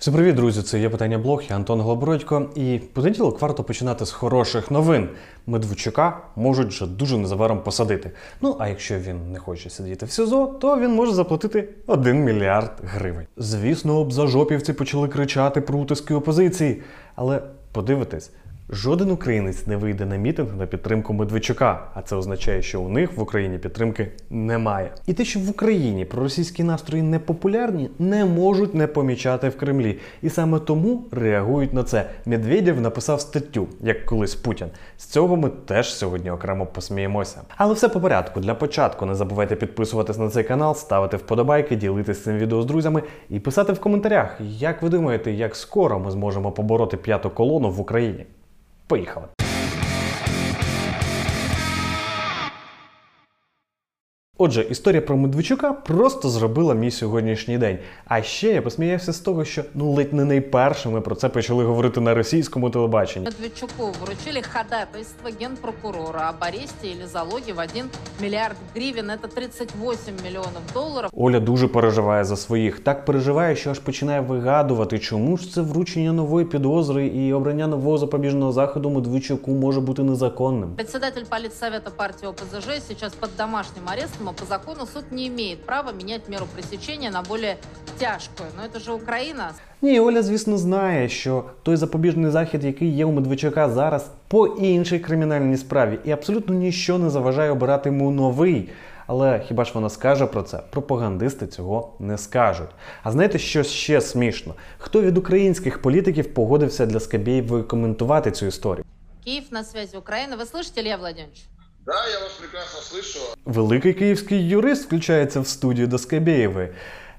Всім привіт, друзі! Це є питання блог, я Антон Голобородько. І понеділок варто починати з хороших новин. Медведчука можуть вже дуже незабаром посадити. Ну а якщо він не хоче сидіти в СІЗО, то він може заплатити 1 мільярд гривень. Звісно, об зажопівці почали кричати про утиски опозиції. Але подивитись, жоден українець не вийде на мітинг на підтримку Медведчука, а це означає, що у них в Україні підтримки немає. І те, що в Україні проросійські настрої не популярні, не можуть не помічати в Кремлі. І саме тому реагують на це. Медведєв написав статтю, як колись Путін. З цього ми теж сьогодні окремо посміємося. Але все по порядку. Для початку не забувайте підписуватись на цей канал, ставити вподобайки, ділитись цим відео з друзями і писати в коментарях, як ви думаєте, як скоро ми зможемо побороти п'яту колону в Україні. Поїхали! Отже, історія про Медведчука просто зробила мій сьогоднішній день. А ще я посміявся з того, що ну ледь не найпершими про це почали говорити на російському телебаченні. Медведчуку вручили ходатайство генпрокурора об аресте или залоге в 1 миллиард гривен. Это 38 миллионов долларов. Оля дуже переживає за своїх. Так переживає, що аж починає вигадувати, чому ж це вручення нової підозри і обрання нового запобіжного заходу Медведчуку може бути незаконним. Председатель политсовета партии ОПЗЖ сейчас под домашним арестом, а по закону суд не имеет права менять меру пресечения на более тяжкую. Но это же Украина. Ні, Оля, звісно, знає, що той запобіжний захід, який є у Медведчука зараз, по іншій кримінальній справі, і абсолютно ніщо не заважає обирати йому новий. Але хіба ж вона скаже про це? Пропагандисти цього не скажуть. А знаєте, що ще смішно? Хто від українських політиків погодився для Скабєєвої коментувати цю історію? Киев на связи Украины. Вы слышите, Илья Владимирович? Да, я вас прекрасно слышу. Великий київський юрист включається в студію до Скабєєвої.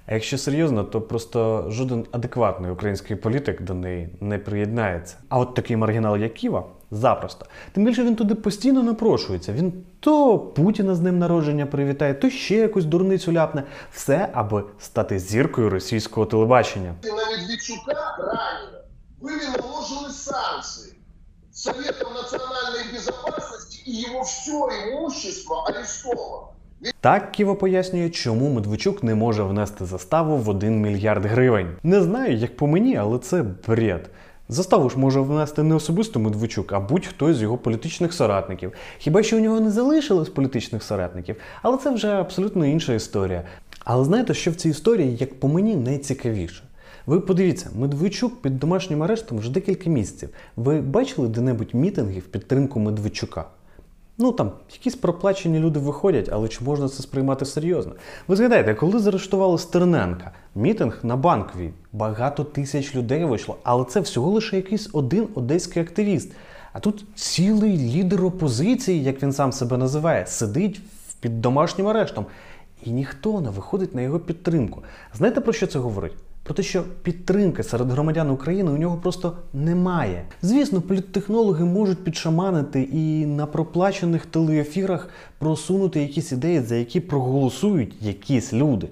А якщо серйозно, то просто жоден адекватний український політик до неї не приєднається. А от такий маргінал, як Ківа, запросто. Тим більше він туди постійно напрошується. Він то Путіна з ним народження привітає, то ще якусь дурницю ляпне. Все, аби стати зіркою російського телебачення. И на Медведчука ранее были наложены санкции Советом национальной безопасности, и его все имущество арестовано. Так Ківа пояснює, чому Медведчук не може внести заставу в 1 мільярд гривень. Не знаю, як по мені, але це бред. Заставу ж може внести не особисто Медведчук, а будь-хто з його політичних соратників. Хіба що у нього не залишилось політичних соратників, але це вже абсолютно інша історія. Але знаєте, що в цій історії, як по мені, найцікавіше? Ви подивіться, Медведчук під домашнім арештом вже декілька місяців. Ви бачили де-небудь мітинги в підтримку Медведчука? Ну там якісь проплачені люди виходять, але чи можна це сприймати серйозно? Ви згадаєте, коли заарештували Стерненка, мітинг на банковій, багато тисяч людей вийшло, але це всього лише якийсь один одеський активіст. А тут цілий лідер опозиції, як він сам себе називає, сидить під домашнім арештом. І ніхто не виходить на його підтримку. Знаєте про що це говорить? Про те, що підтримки серед громадян України у нього просто немає. Звісно, політтехнологи можуть підшаманити і на проплачених телеефірах просунути якісь ідеї, за які проголосують якісь люди.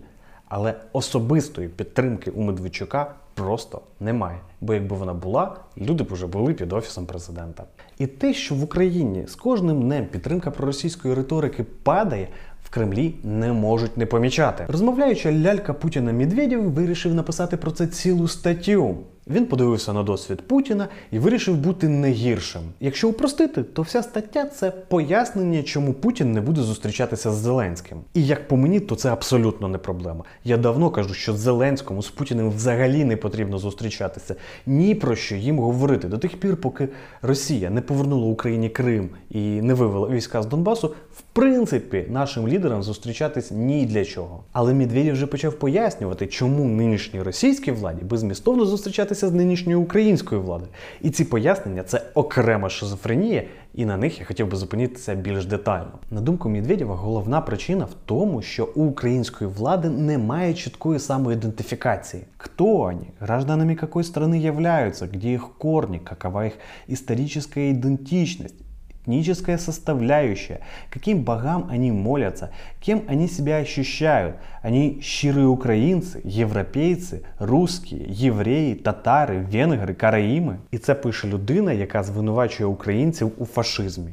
Але особистої підтримки у Медведчука просто немає. Бо якби вона була, люди б уже були під офісом президента. І те, що в Україні з кожним днем підтримка проросійської риторики падає, в Кремлі не можуть не помічати. Розмовляючи лялька Путіна Медведєв вирішив написати про це цілу статтю. Він подивився на досвід Путіна і вирішив бути не гіршим. Якщо упростити, то вся стаття це пояснення, чому Путін не буде зустрічатися з Зеленським. І як по мені, то це абсолютно не проблема. Я давно кажу, що Зеленському з Путіним взагалі не потрібно зустрічатися. Ні про що їм говорити до тих пір, поки Росія не повернула Україні Крим і не вивела війська з Донбасу. В принципі, нашим лідерам зустрічатись ні для чого. Але Медведєв вже почав пояснювати, чому нинішній російській владі безмістовно зустрічатися з нинішньою українською владою. І ці пояснення це окрема шизофренія, і на них я хотів би зупинитися більш детально. На думку Медведєва, головна причина в тому, що у української влади немає чіткої самоідентифікації. Хто вони? Гражданами якої страны являются? Где их корни? Какова их историческая идентичность? этническая составляющая, каким богам они молятся, кем они себя ощущают. Они щирые украинцы, європейці, русські, євреї, татари, венгри, караїми. І це пише людина, яка звинувачує українців у фашизмі.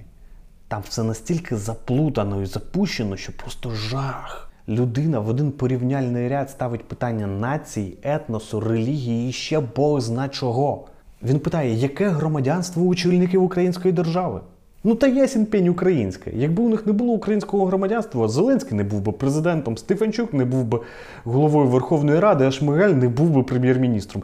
Там все настільки заплутано і запущено, що просто жах. Людина в один порівняльний ряд ставить питання нації, етносу, релігії і ще Бог зна чого. Він питає, яке громадянство у очільників української держави? Ну та ясен пень українська. Якби у них не було українського громадянства, Зеленський не був би президентом, Стефанчук не був би головою Верховної Ради, а Шмигаль не був би прем'єр-міністром.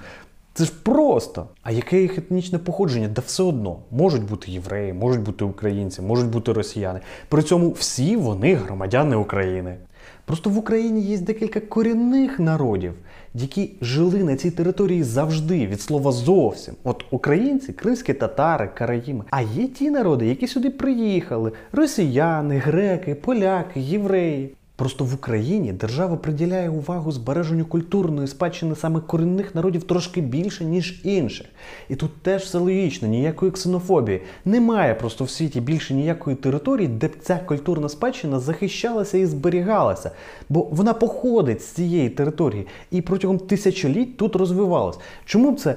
Це ж просто. А яке їх етнічне походження? Да все одно. Можуть бути євреї, можуть бути українці, можуть бути росіяни. При цьому всі вони громадяни України. Просто в Україні є декілька корінних народів, які жили на цій території завжди, від слова зовсім. От українці, кримські татари, караїми. А є ті народи, які сюди приїхали: росіяни, греки, поляки, євреї. Просто в Україні держава приділяє увагу збереженню культурної спадщини саме корінних народів трошки більше, ніж інших. І тут теж все логічно, ніякої ксенофобії. Немає просто в світі більше ніякої території, де б ця культурна спадщина захищалася і зберігалася. Бо вона походить з цієї території і протягом тисячоліть тут розвивалась. Чому б це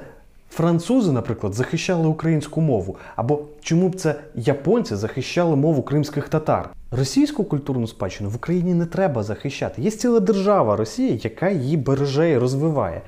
Французи, наприклад, захищали українську мову, або чому б це японці захищали мову кримських татар? Російську культурну спадщину в Україні не треба захищати. Є ціла держава Росія, яка її береже і розвиває.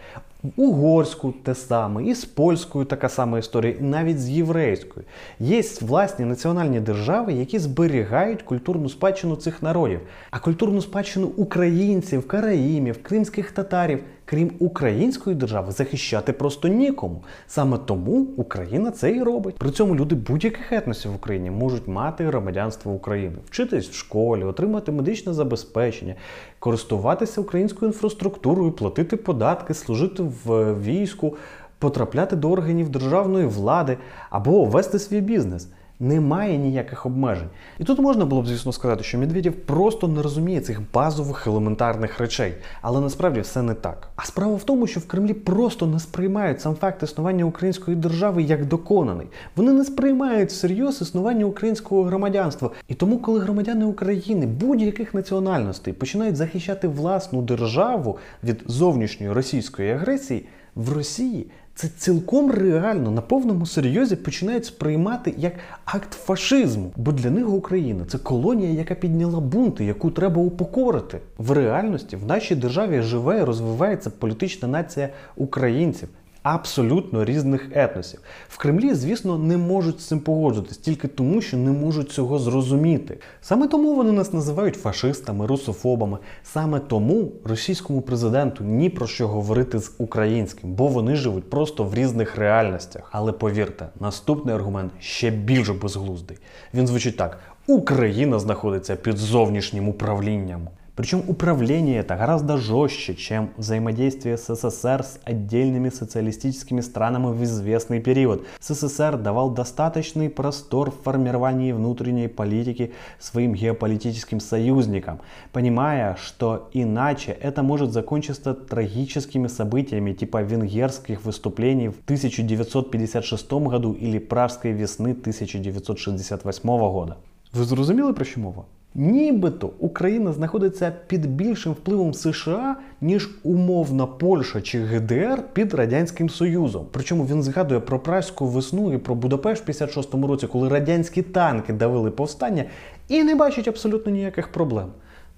Угорську те саме, і з польською така сама історія, і навіть з єврейською. Є власні національні держави, які зберігають культурну спадщину цих народів. А культурну спадщину українців, караїмів, кримських татарів, крім української держави, захищати просто нікому. Саме тому Україна це і робить. При цьому люди будь-яких етносів в Україні можуть мати громадянство України, вчитись в школі, отримати медичне забезпечення, користуватися українською інфраструктурою, платити податки, служити в війську, потрапляти до органів державної влади або вести свій бізнес. Немає ніяких обмежень. І тут можна було б, звісно, сказати, що Медведєв просто не розуміє цих базових елементарних речей. Але насправді все не так. А справа в тому, що в Кремлі просто не сприймають сам факт існування української держави як доконаний. Вони не сприймають всерйоз існування українського громадянства. І тому, коли громадяни України будь-яких національностей починають захищати власну державу від зовнішньої російської агресії, в Росії це цілком реально на повному серйозі починають сприймати як акт фашизму. Бо для них Україна це колонія, яка підняла бунти, яку треба упокорити. В реальності в нашій державі живе і розвивається політична нація українців. Абсолютно різних етносів. В Кремлі, звісно, не можуть з цим погоджуватись тільки тому, що не можуть цього зрозуміти. Саме тому вони нас називають фашистами, русофобами. Саме тому російському президенту ні про що говорити з українським, бо вони живуть просто в різних реальностях. Але повірте, наступний аргумент ще більш безглуздий. Він звучить так: Україна знаходиться під зовнішнім управлінням. Причем управление это гораздо жестче, чем взаимодействие СССР с отдельными социалистическими странами в известный период. СССР давал достаточный простор в формировании внутренней политики своим геополитическим союзникам, понимая, что иначе это может закончиться трагическими событиями типа венгерских выступлений в 1956 году или Пражской весны 1968 года. Ви зрозуміли про що мова? Нібито Україна знаходиться під більшим впливом США, ніж умовна Польща чи ГДР під Радянським Союзом. Причому він згадує про Пражську весну і про Будапешт в 56-му році, коли радянські танки давили повстання, і не бачить абсолютно ніяких проблем.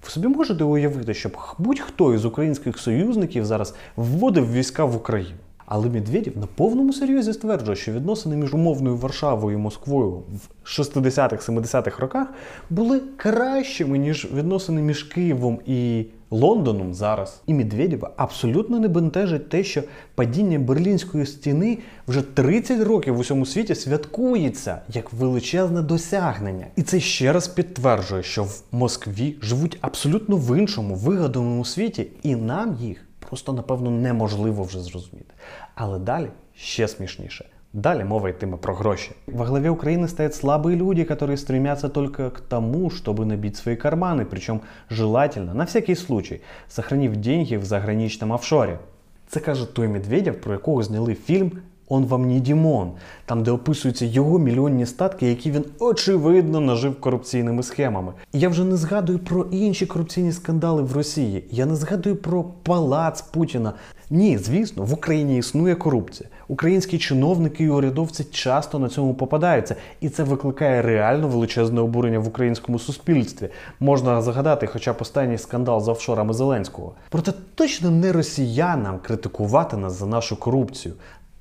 Ви собі можете уявити, щоб будь-хто із українських союзників зараз вводив війська в Україну. Але Медведєв на повному серйозі стверджує, що відносини між умовною Варшавою і Москвою в 60-х-70-х роках були кращими, ніж відносини між Києвом і Лондоном зараз. І Медведєва абсолютно не бентежить те, що падіння Берлінської стіни вже 30 років в усьому світі святкується як величезне досягнення. І це ще раз підтверджує, що в Москві живуть абсолютно в іншому вигаданому світі, і нам їх просто напевно неможливо вже зрозуміти. Але далі ще смішніше. Далі мова йтиме про гроші. Во главе Украины стоят слабые люди, которые стремятся только к тому, чтобы набить свои карманы, причем желательно, на всякий случай, сохранив деньги в заграничном офшоре. Це каже той Медведєв, про якого зняли фільм Он вам не Дімон, там, де описуються його мільйонні статки, які він очевидно нажив корупційними схемами. Я вже не згадую про інші корупційні скандали в Росії. Я не згадую про палац Путіна. Ні, звісно, в Україні існує корупція. Українські чиновники і урядовці часто на цьому попадаються, і це викликає реально величезне обурення в українському суспільстві. Можна згадати, хоча б останній скандал з офшорами Зеленського. Проте точно не росіянам критикувати нас за нашу корупцію.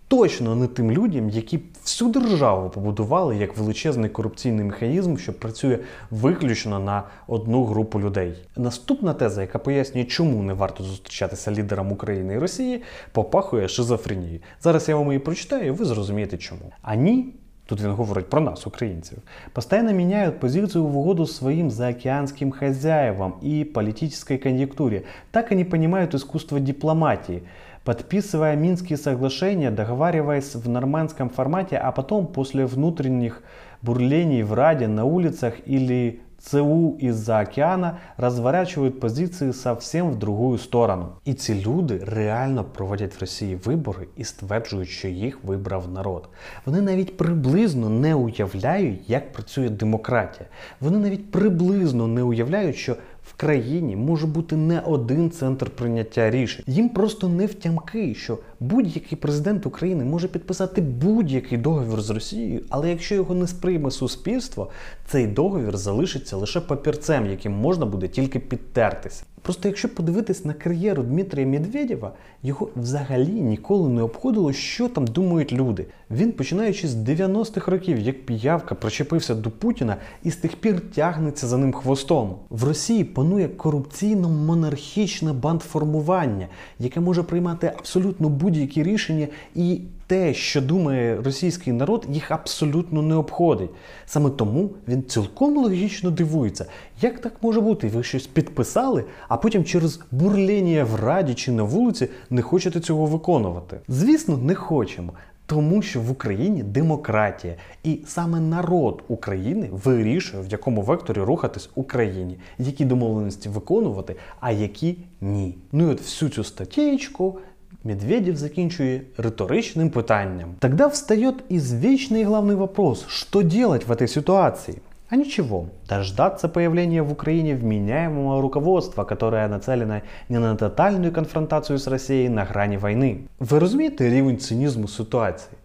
Точно не тим людям, які всю державу побудували як величезний корупційний механізм, що працює виключно на одну групу людей. Наступна теза, яка пояснює, чому не варто зустрічатися лідерам України і Росії, попахує шизофренією. Зараз я вам її прочитаю, і ви зрозумієте чому. Ані Тут він говорить про нас, українцев. Постоянно меняют позицию в угоду своим заокеанским хозяевам и политической конъюнктуре. Так они понимают искусство дипломатии. Подписывая Минские соглашения, договариваясь в нормандском формате, а потом после внутренних бурлений в Раде, на улицах или ЦУ из-за океана разворачивают позиции совсем в другую сторону. І ці люди реально проводять в Росії вибори і стверджують, що їх вибрав народ. Вони навіть приблизно не уявляють, як працює демократія. Вони навіть приблизно не уявляють, що в країні може бути не один центр прийняття рішень. Їм просто не втямки, що будь-який президент України може підписати будь-який договір з Росією, але якщо його не сприйме суспільство, цей договір залишиться лише папірцем, яким можна буде тільки підтертися. Просто якщо подивитись на кар'єру Дмитрія Медведєва, його взагалі ніколи не обходило, що там думають люди. Він, починаючи з 90-х років, як піявка, причепився до Путіна і з тих пір тягнеться за ним хвостом. В Росії панує корупційно-монархічне бандформування, яке може приймати абсолютно будь-які рішення і те, що думає російський народ, їх абсолютно не обходить. Саме тому він цілком логічно дивується, як так може бути? Ви щось підписали, а потім через бурління в раді чи на вулиці не хочете цього виконувати. Звісно, не хочемо. Тому що в Україні демократія, і саме народ України вирішує, в якому векторі рухатись Україні, які домовленості виконувати, а які ні. Ну і от всю цю статтєчку Медведев закінчує риторичним питанням. Тогда встает извечный главный вопрос, что делать в этой ситуации? А ничего, дождаться появления в Украине вменяемого руководства, которое нацелено не на тотальную конфронтацию с Россией на грані війни. Ви розумієте рівень цинізму ситуації?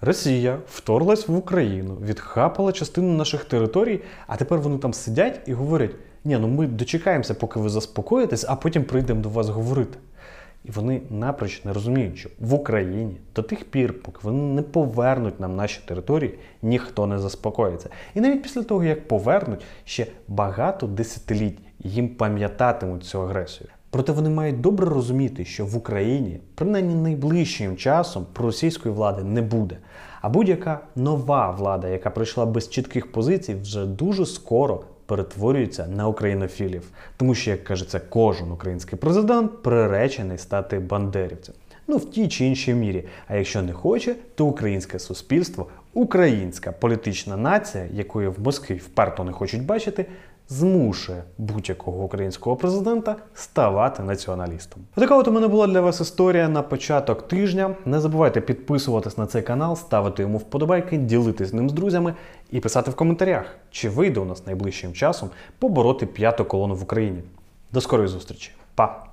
Росія вторглась в Україну, відхапала частину наших територій, а тепер вони там сидять і говорять: ні, ну ми дочекаємося, поки ви заспокоїтесь, а потім прийдемо до вас говорити. І вони напроч не розуміють, що в Україні до тих пір, поки вони не повернуть нам наші території, ніхто не заспокоїться. І навіть після того, як повернуть, ще багато десятиліть їм пам'ятатимуть цю агресію. Проте вони мають добре розуміти, що в Україні, принаймні найближчим часом, проросійської влади не буде. А будь-яка нова влада, яка прийшла без чітких позицій, вже дуже скоро перетворюється на українофілів. Тому що, як кажеться, кожен український президент приречений стати бандерівцем. Ну, в тій чи іншій мірі. А якщо не хоче, то українське суспільство, українська політична нація, якої в Москві вперто не хочуть бачити, змушує будь-якого українського президента ставати націоналістом. Така от у мене була для вас історія на початок тижня. Не забувайте підписуватись на цей канал, ставити йому вподобайки, ділитись ним з друзями і писати в коментарях, чи вийде у нас найближчим часом побороти п'яту колону в Україні. До скорої зустрічі, па!